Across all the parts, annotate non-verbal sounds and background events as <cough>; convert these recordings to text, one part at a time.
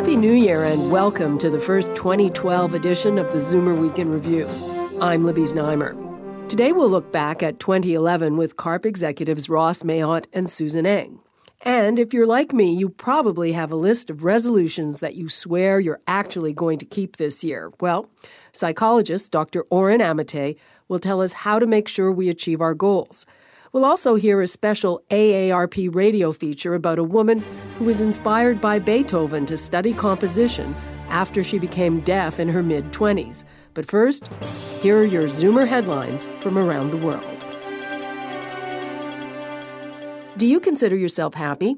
Happy New Year and welcome to the first 2012 edition of the Zoomer Week in Review. I'm Libby Znaimer. Today we'll look back at 2011 with CARP executives Ross Mayotte and Susan Eng. And if you're like me, you probably have a list of resolutions that you swear you're actually going to keep this year. Well, psychologist Dr. Oren Amitay will tell us how to make sure we achieve our goals. We'll also hear a special AARP radio feature about a woman who was inspired by Beethoven to study composition after she became deaf in her mid 20s. But first, here are your Zoomer headlines from around the world. Do you consider yourself happy?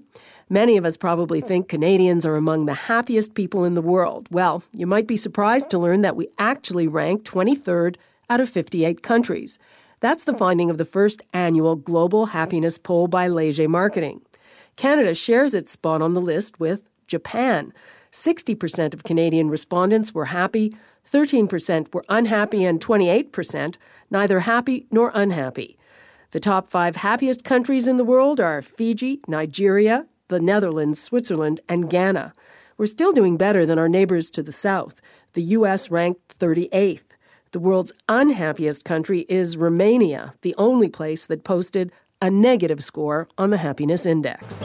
Many of us probably think Canadians are among the happiest people in the world. Well, you might be surprised to learn that we actually rank 23rd out of 58 countries. That's the finding of the first annual Global Happiness Poll by Leger Marketing. Canada shares its spot on the list with Japan. 60% of Canadian respondents were happy, 13% were unhappy, and 28% neither happy nor unhappy. The top five happiest countries in the world are Fiji, Nigeria, the Netherlands, Switzerland, and Ghana. We're still doing better than our neighbors to the south. The U.S. ranked 38th. The world's unhappiest country is Romania, the only place that posted a negative score on the happiness index.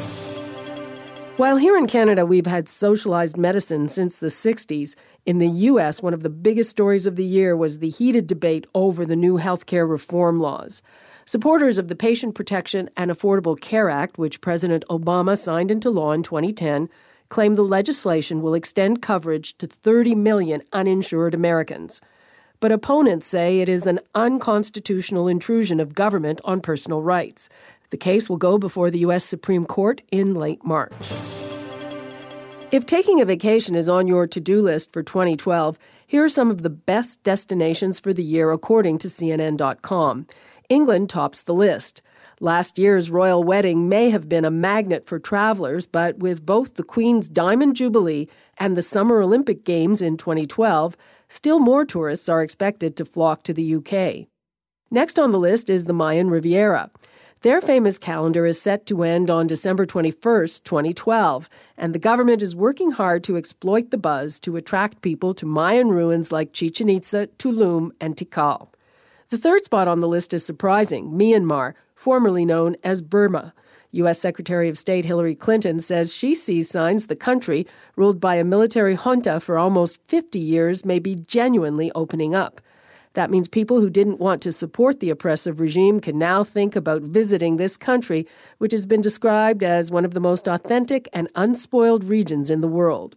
While here in Canada we've had socialized medicine since the 60s, in the US, one of the biggest stories of the year was the heated debate over the new healthcare reform laws. Supporters of the Patient Protection and Affordable Care Act, which President Obama signed into law in 2010, claim the legislation will extend coverage to 30 million uninsured Americans but opponents say it is an unconstitutional intrusion of government on personal rights. The case will go before the U.S. Supreme Court in late March. If taking a vacation is on your to do list for 2012, here are some of the best destinations for the year according to CNN.com. England tops the list. Last year's royal wedding may have been a magnet for travelers, but with both the Queen's Diamond Jubilee and the Summer Olympic Games in 2012, still more tourists are expected to flock to the UK. Next on the list is the Mayan Riviera. Their famous calendar is set to end on December 21st, 2012, and the government is working hard to exploit the buzz to attract people to Mayan ruins like Chichen Itza, Tulum, and Tikal. The third spot on the list is surprising Myanmar, formerly known as Burma. U.S. Secretary of State Hillary Clinton says she sees signs the country, ruled by a military junta for almost 50 years, may be genuinely opening up. That means people who didn't want to support the oppressive regime can now think about visiting this country, which has been described as one of the most authentic and unspoiled regions in the world.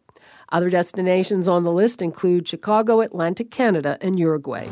Other destinations on the list include Chicago, Atlantic Canada, and Uruguay.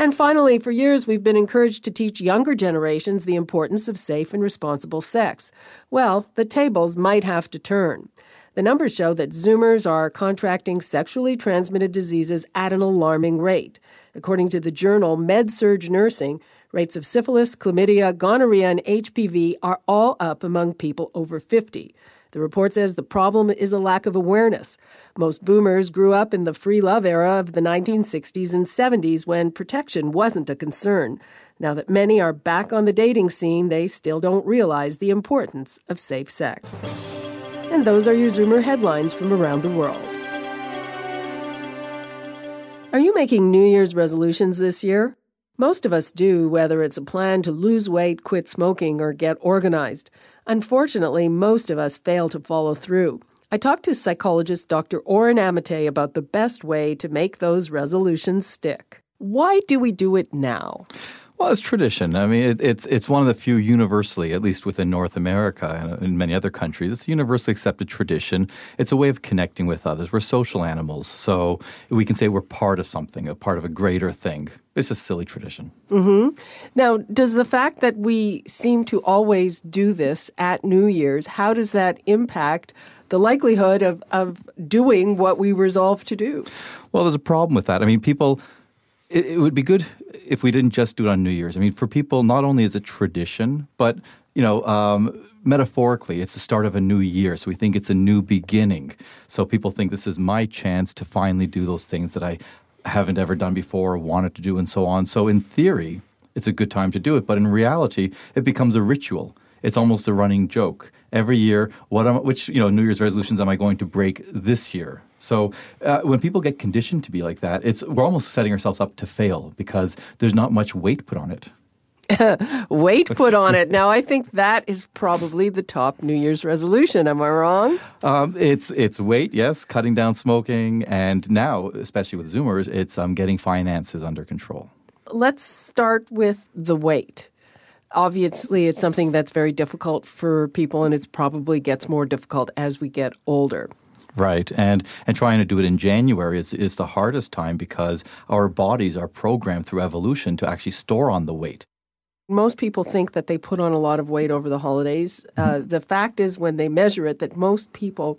And finally, for years we've been encouraged to teach younger generations the importance of safe and responsible sex. Well, the tables might have to turn. The numbers show that Zoomers are contracting sexually transmitted diseases at an alarming rate. According to the journal MedSurg Nursing, rates of syphilis, chlamydia, gonorrhea, and HPV are all up among people over 50. The report says the problem is a lack of awareness. Most boomers grew up in the free love era of the 1960s and 70s when protection wasn't a concern. Now that many are back on the dating scene, they still don't realize the importance of safe sex. And those are your Zoomer headlines from around the world. Are you making New Year's resolutions this year? Most of us do, whether it's a plan to lose weight, quit smoking, or get organized. Unfortunately, most of us fail to follow through. I talked to psychologist Dr. Oren Amitay about the best way to make those resolutions stick. Why do we do it now? Well, it's tradition. I mean, it, it's it's one of the few universally, at least within North America and in many other countries, it's a universally accepted tradition. It's a way of connecting with others. We're social animals, so we can say we're part of something, a part of a greater thing. It's just silly tradition. Mm-hmm. Now, does the fact that we seem to always do this at New Year's, how does that impact the likelihood of, of doing what we resolve to do? Well, there's a problem with that. I mean, people it, it, would be good if we didn't just do it on New Year's. I mean, for people, not only is it tradition, but you know, um, metaphorically, it's the start of a new year. So we think it's a new beginning. So people think this is my chance to finally do those things that I haven't ever done before or wanted to do, and so on. So in theory, it's a good time to do it. But in reality, it becomes a ritual. It's almost a running joke. Every year, what am, which you know New Year's resolutions am I going to break this year? So uh, when people get conditioned to be like that, it's we're almost setting ourselves up to fail because there's not much weight put on it. <laughs> weight put on it. Now, I think that is probably the top New Year's resolution. Am I wrong? Um, it's it's weight, yes, cutting down smoking, and now, especially with Zoomers, it's um, getting finances under control. Let's start with the weight. Obviously, it's something that's very difficult for people, and it probably gets more difficult as we get older. Right, and and trying to do it in January is is the hardest time because our bodies are programmed through evolution to actually store on the weight. Most people think that they put on a lot of weight over the holidays. Uh, mm-hmm. the fact is, when they measure it, that most people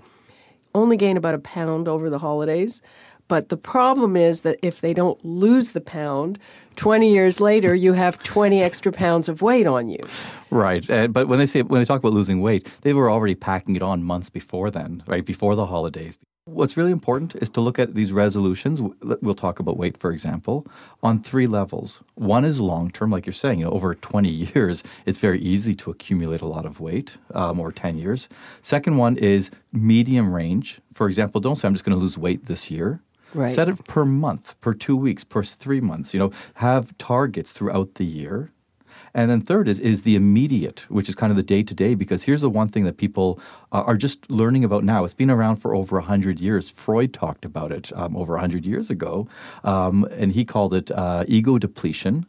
only gain about a pound over the holidays. But the problem is that if they don't lose the pound, 20 years later, you have 20 extra pounds of weight on you. Right. Uh, but when they say when they talk about losing weight, they were already packing it on months before then, right? Before the holidays. What's really important is to look at these resolutions. We'll talk about weight, for example, on three levels. One is long term, like you're saying, you know, over 20 <laughs> years, it's very easy to accumulate a lot of weight, um, or 10 years. Second one is medium range. For example, don't say I'm just going to lose weight this year. Right. Set it per month, per two weeks, per three months. You know, have targets throughout the year. And then third is is the immediate, which is kind of the day to day. Because here's the one thing that people uh, are just learning about now. It's been around for over hundred years. Freud talked about it um, over hundred years ago, um, and he called it uh, ego depletion.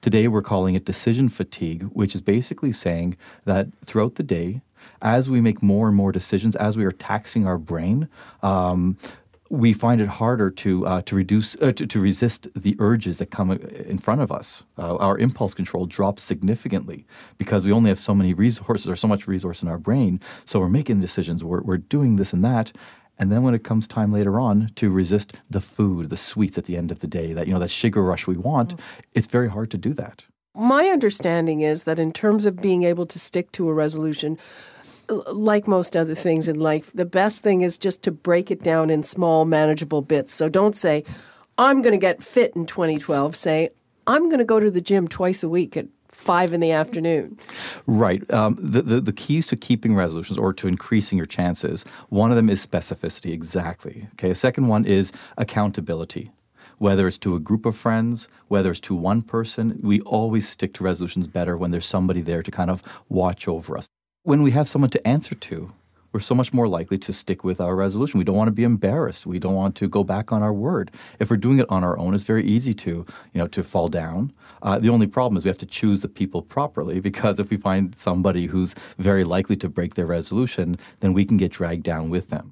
Today we're calling it decision fatigue, which is basically saying that throughout the day, as we make more and more decisions, as we are taxing our brain, um, we find it harder to uh, to reduce uh, to, to, resist the urges that come uh, in front of us. Uh, our impulse control drops significantly because we only have so many resources or so much resource in our brain. So we're making decisions. We're we're doing this and that. And then when it comes time later on to resist the food, the sweets at the end of the day, that you know that sugar rush we want, mm. it's very hard to do that. My understanding is that in terms of being able to stick to a resolution, like most other things in life, the best thing is just to break it down in small, manageable bits. So don't say, I'm going to get fit in 2012. Say, I'm going to go to the gym twice a week at five in the afternoon. Right. Um, the, the, the, keys to keeping resolutions or to increasing your chances, one of them is specificity, exactly. Okay. A second one is accountability. Whether it's to a group of friends, whether it's to one person, we always stick to resolutions better when there's somebody there to kind of watch over us when we have someone to answer to, we're so much more likely to stick with our resolution. We don't want to be embarrassed. We don't want to go back on our word. If we're doing it on our own, it's very easy to, you know, to fall down. Uh, the only problem is we have to choose the people properly <laughs> because if we find somebody who's very likely to break their resolution, then we can get dragged down with them.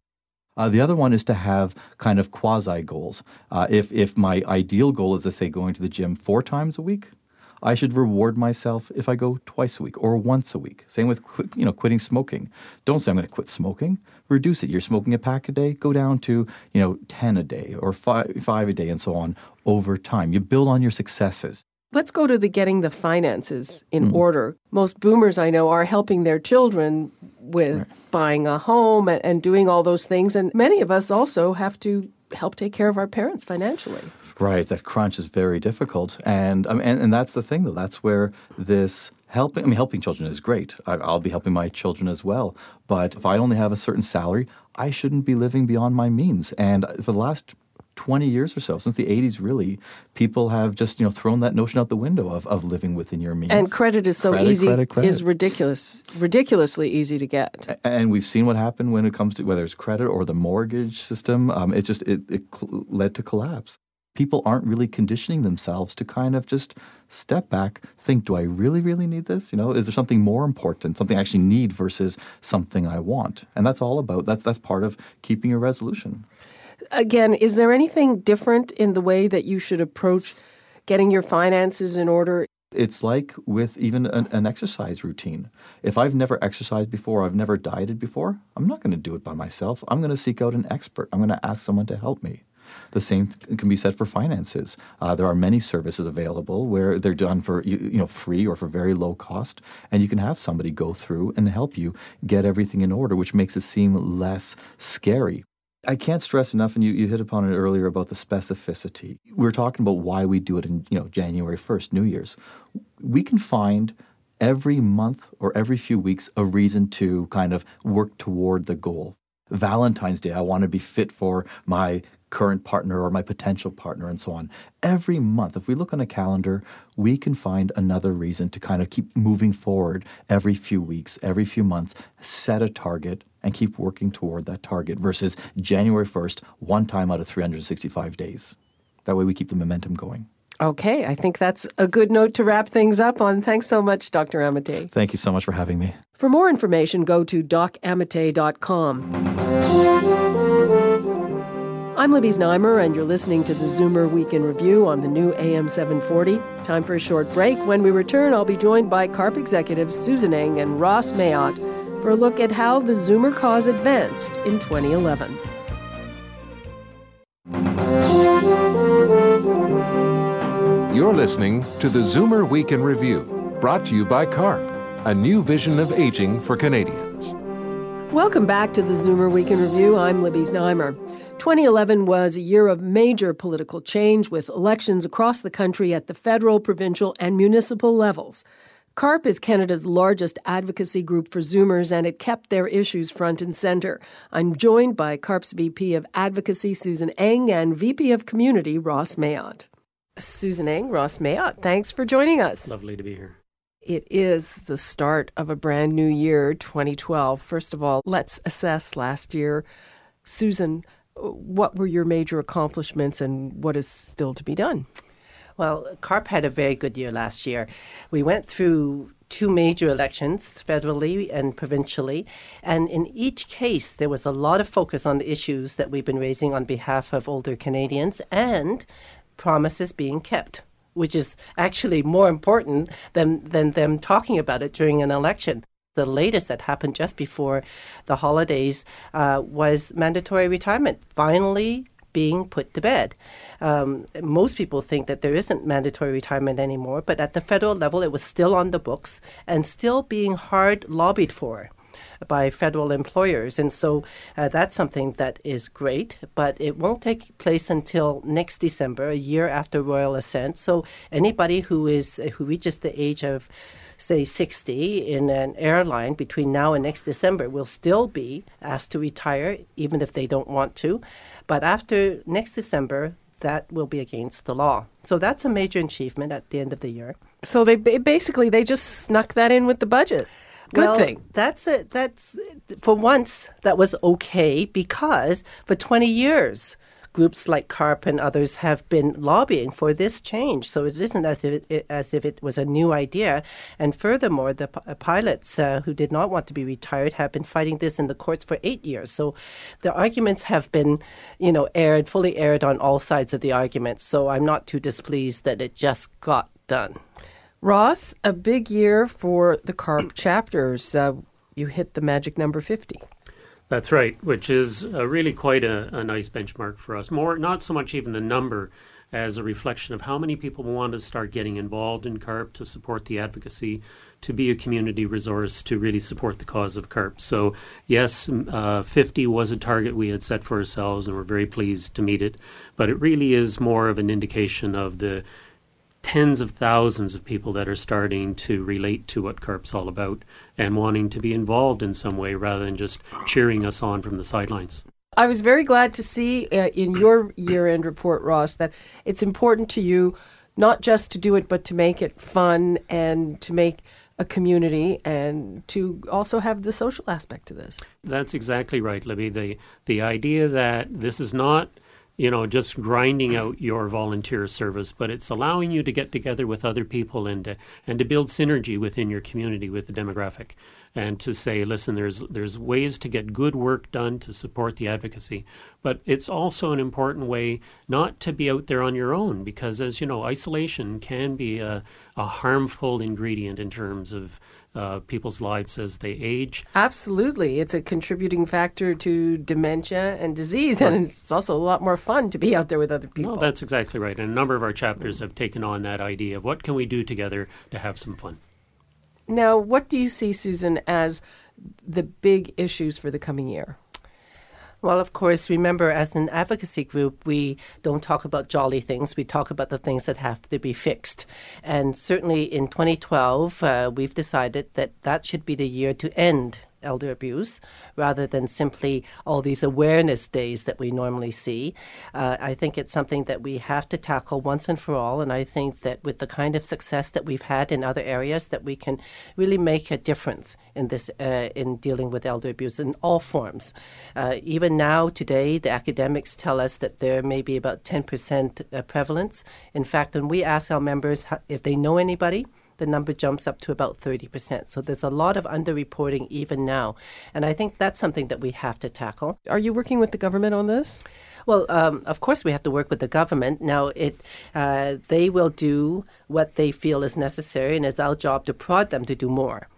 Uh, the other one is to have kind of quasi goals. Uh, if if my ideal goal is to say going to the gym four times a week, I should reward myself if I go twice a week or once a week. Same with quit, you know quitting smoking. Don't say I'm going to quit smoking. Reduce it. You're smoking a pack a day. Go down to you know ten a day or five five a day and so on over time. You build on your successes. Let's go to the getting the finances in mm. order. Most boomers I know are helping their children with right. buying a home and, and doing all those things, and many of us also have to help take care of our parents financially. Right, that crunch is very difficult, and um, and, and that's the thing though. That's where this helping. I mean, helping children is great. I, I'll be helping my children as well. But if I only have a certain salary, I shouldn't be living beyond my means. And for the last 20 years or so, since the 80s, really, people have just you know thrown that notion out the window of, of living within your means. And credit is so credit, easy, credit, credit. is ridiculous, ridiculously easy to get. And we've seen what happened when it comes to whether it's credit or the mortgage system. Um, it just it, it cl- led to collapse. people aren't really conditioning themselves to kind of just step back, think, do I really, really need this? You know, is there something more important, something I actually need versus something I want? And that's all about that's that's part of keeping a resolution. Again, is there anything different in the way that you should approach getting your finances in order? It's like with even an, an, exercise routine. If I've never exercised before, I've never dieted before, I'm not going to do it by myself. I'm going to seek out an expert. I'm going to ask someone to help me. The same can be said for finances. Uh, there are many services available where they're done for you, you know free or for very low cost, and you can have somebody go through and help you get everything in order, which makes it seem less scary. I can't stress enough, and you, you hit upon it earlier about the specificity. We are talking about why we do it in you know January 1st, New Year's. We can find every month or every few weeks a reason to kind of work toward the goal. Valentine's Day, I want to be fit for my current partner or my potential partner and so on. Every month, if we look on a calendar, we can find another reason to kind of keep moving forward every few weeks, every few months, set a target and keep working toward that target versus January 1st, one time out of 365 days. That way we keep the momentum going. Okay, I think that's a good note to wrap things up on. Thanks so much, Dr. Amitay. Thank you so much for having me. For more information, go to docamate.com. I'm Libby Znaimer, and you're listening to the Zoomer Week in Review on the new AM 740. Time for a short break. When we return, I'll be joined by CARP executives Susan Eng and Ross Mayotte for a look at how the Zoomer cause advanced in 2011. You're listening to the Zoomer Week in Review, brought to you by CARP, a new vision of aging for Canadians. Welcome back to the Zoomer Week in Review. I'm Libby Znaimer. 2011 was a year of major political change with elections across the country at the federal, provincial, and municipal levels. CARP is Canada's largest advocacy group for Zoomers, and it kept their issues front and center. I'm joined by CARP's VP of Advocacy, Susan Eng, and VP of Community, Ross Mayotte. Susan Eng, Ross Mayotte, thanks for joining us. Lovely to be here. It is the start of a brand new year, 2012. First of all, let's assess last year. Susan, what were your major accomplishments and what is still to be done? Well, CARP had a very good year last year. We went through two major elections, federally and provincially. And in each case, there was a lot of focus on the issues that we've been raising on behalf of older Canadians and promises being kept, which is actually more important than, than them talking about it during an election. The latest that happened just before the holidays uh, was mandatory retirement finally being put to bed. Um, most people think that there isn't mandatory retirement anymore, but at the federal level, it was still on the books and still being hard lobbied for by federal employers. And so uh, that's something that is great, but it won't take place until next December, a year after royal assent. So anybody who is who reaches the age of say 60 in an airline between now and next December will still be asked to retire, even if they don't want to. But after next December, that will be against the law. So that's a major achievement at the end of the year. So they basically they just snuck that in with the budget. Good well, thing. That's it. That's for once that was okay because for 20 years groups like CARP and others have been lobbying for this change. So it isn't as if it, as if it was a new idea. And furthermore, the pilots uh, who did not want to be retired have been fighting this in the courts for eight years. So the arguments have been, you know, aired, fully aired on all sides of the argument. So I'm not too displeased that it just got done. Ross, a big year for the CARP chapters. Uh, you hit the magic number 50. That's right, which is uh, really quite a, a, nice benchmark for us. More, not so much even the number as a reflection of how many people want to start getting involved in CARP to support the advocacy, to be a community resource, to really support the cause of CARP. So, yes, uh, 50 was a target we had set for ourselves, and we're very pleased to meet it. But it really is more of an indication of the tens of thousands of people that are starting to relate to what CARP's all about and wanting to be involved in some way rather than just cheering us on from the sidelines. I was very glad to see uh, in your year end report, Ross, that it's important to you not just to do it, but to make it fun and to make a community and to also have the social aspect to this. That's exactly right, Libby. The, the idea that this is not you know, just grinding out your volunteer service, but it's allowing you to get together with other people and to, and to build synergy within your community with the demographic, and to say, listen, there's there's ways to get good work done to support the advocacy, but it's also an important way not to be out there on your own because, as you know, isolation can be a, a harmful ingredient in terms of uh, people's lives as they age. Absolutely. It's a contributing factor to dementia and disease, right. and it's also a lot more fun to be out there with other people. Well, that's exactly right. And a number of our chapters have taken on that idea of what can we do together to have some fun. Now, what do you see, Susan, as the big issues for the coming year? Well, of course, remember, as an advocacy group, we don't talk about jolly things. We talk about the things that have to be fixed. And certainly in 2012, uh, we've decided that that should be the year to end elder abuse rather than simply all these awareness days that we normally see. Uh, I think it's something that we have to tackle once and for all. And I think that with the kind of success that we've had in other areas, that we can really make a difference in this uh, in dealing with elder abuse in all forms. Uh, even now, today, the academics tell us that there may be about 10% uh, prevalence. In fact, when we ask our members if they know anybody, the number jumps up to about 30%. So there's a lot of underreporting even now. And I think that's something that we have to tackle. Are you working with the government on this? Well, um, of course, we have to work with the government. Now, it uh, they will do what they feel is necessary, and it's our job to prod them to do more.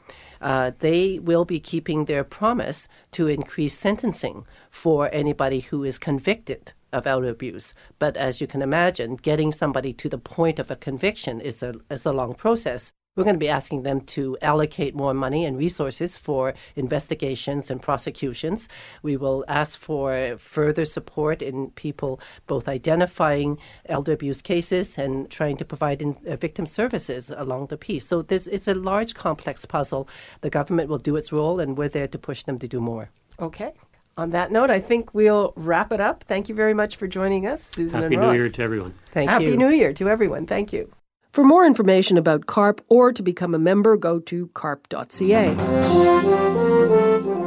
Uh, they will be keeping their promise to increase sentencing for anybody who is convicted of elder abuse. But as you can imagine, getting somebody to the point of a conviction is a, is a long process. We're going to be asking them to allocate more money and resources for investigations and prosecutions. We will ask for further support in people both identifying elder abuse cases and trying to provide in, uh, victim services along the piece. So it's a large, complex puzzle. The government will do its role, and we're there to push them to do more. Okay on that note, I think we'll wrap it up. Thank you very much for joining us, Susan Happy and Ross. Happy New Year to everyone. Thank Happy you. Happy New Year to everyone. Thank you. For more information about CARP or to become a member, go to carp.ca.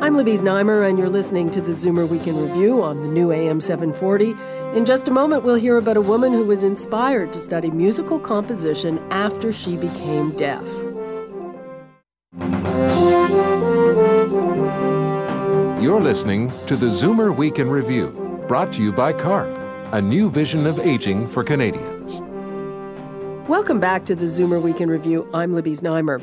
I'm Libby Znaimer, and you're listening to the Zoomer Week in Review on the new AM 740. In just a moment, we'll hear about a woman who was inspired to study musical composition after she became deaf. You're listening to the Zoomer Week in Review, brought to you by CARP, a new vision of aging for Canadians. Welcome back to the Zoomer Week in Review. I'm Libby Znaimer.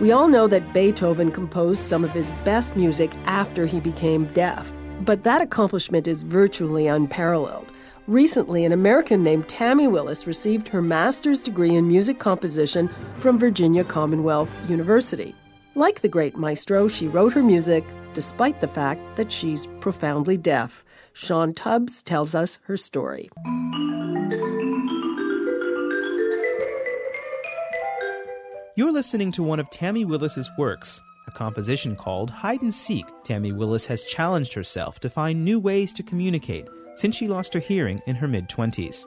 We all know that Beethoven composed some of his best music after he became deaf, but that accomplishment is virtually unparalleled. Recently, an American named Tammy Willis received her master's degree in music composition from Virginia Commonwealth University. Like the great maestro, she wrote her music despite the fact that she's profoundly deaf. Sean Tubbs tells us her story. You're listening to one of Tammy Willis's works, a composition called Hide and Seek. Tammy Willis has challenged herself to find new ways to communicate since she lost her hearing in her mid 20s.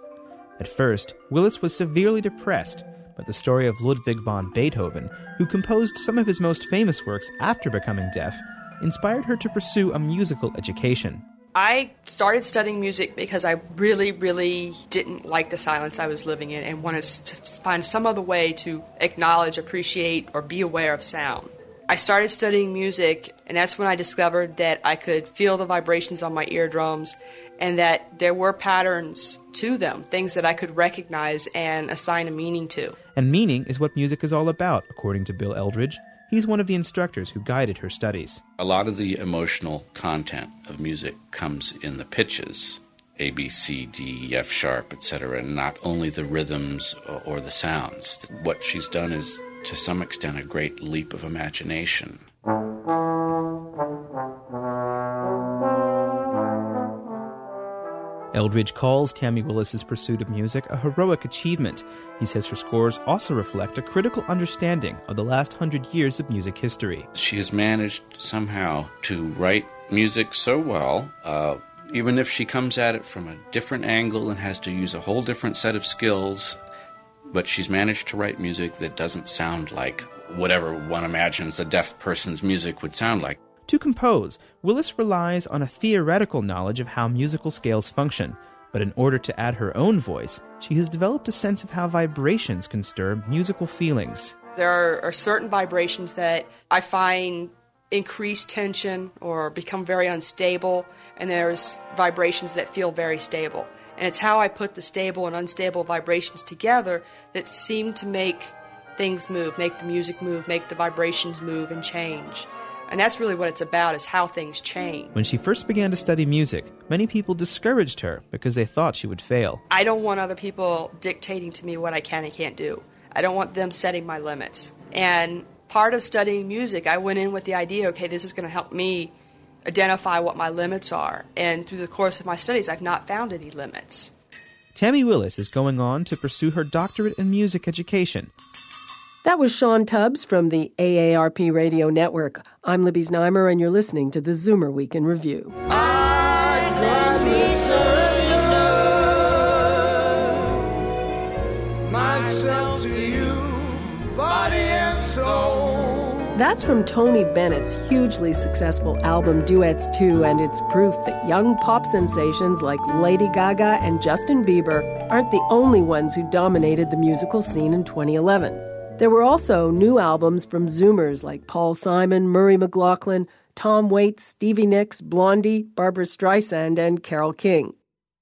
At first, Willis was severely depressed but the story of Ludwig van Beethoven, who composed some of his most famous works after becoming deaf, inspired her to pursue a musical education. I started studying music because I really, really didn't like the silence I was living in and wanted to find some other way to acknowledge, appreciate, or be aware of sound. I started studying music, and that's when I discovered that I could feel the vibrations on my eardrums and that there were patterns to them, things that I could recognize and assign a meaning to. And meaning is what music is all about, according to Bill Eldridge. He's one of the instructors who guided her studies. A lot of the emotional content of music comes in the pitches. A, B, C, D, F sharp, etc., and not only the rhythms or the sounds. What she's done is, to some extent, a great leap of imagination. Eldridge calls Tammy Willis's pursuit of music a heroic achievement. He says her scores also reflect a critical understanding of the last hundred years of music history. She has managed somehow to write music so well, uh, even if she comes at it from a different angle and has to use a whole different set of skills, but she's managed to write music that doesn't sound like whatever one imagines a deaf person's music would sound like. To compose, Willis relies on a theoretical knowledge of how musical scales function, But in order to add her own voice, she has developed a sense of how vibrations can stir musical feelings. There are, are certain vibrations that I find increase tension or become very unstable, and there's vibrations that feel very stable. And it's how I put the stable and unstable vibrations together that seem to make things move, make the music move, make the vibrations move and change. And that's really what it's about is how things change. When she first began to study music, many people discouraged her because they thought she would fail. I don't want other people dictating to me what I can and can't do. I don't want them setting my limits. And part of studying music, I went in with the idea, okay, this is going to help me identify what my limits are. And through the course of my studies, I've not found any limits. Tammy Willis is going on to pursue her doctorate in music education. That was Sean Tubbs from the AARP Radio Network. I'm Libby Znaimer, and you're listening to the Zoomer Week in Review. That's from Tony Bennett's hugely successful album Duets 2, and it's proof that young pop sensations like Lady Gaga and Justin Bieber aren't the only ones who dominated the musical scene in 2011. There were also new albums from Zoomers like Paul Simon, Murray McLauchlan, Tom Waits, Stevie Nicks, Blondie, Barbra Streisand, and Carole King.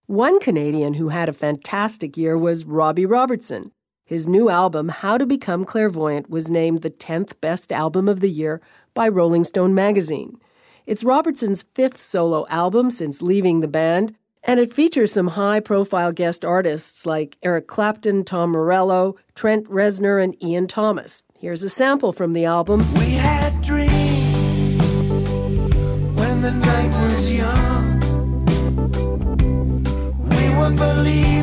One Canadian who had a fantastic year was Robbie Robertson. His new album, How to Become Clairvoyant, was named the 10th best album of the year by Rolling Stone magazine. It's Robertson's fifth solo album since leaving the band, and it features some high profile guest artists like Eric Clapton, Tom Morello, Trent Reznor, and Ian Thomas. Here's a sample from the album. We had dreams when the night was young. We were believers.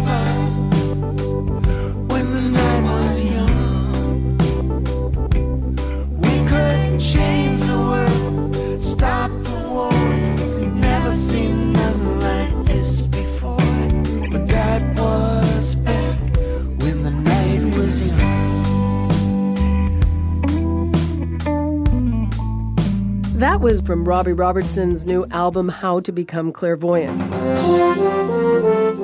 That was from Robbie Robertson's new album, How to Become Clairvoyant.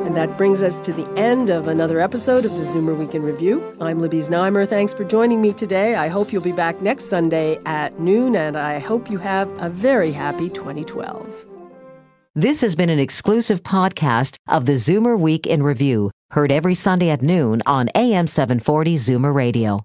And that brings us to the end of another episode of the Zoomer Week in Review. I'm Libby Znaimer. Thanks for joining me today. I hope you'll be back next Sunday at noon, and I hope you have a very happy 2012. This has been an exclusive podcast of the Zoomer Week in Review, heard every Sunday at noon on AM 740 Zoomer Radio.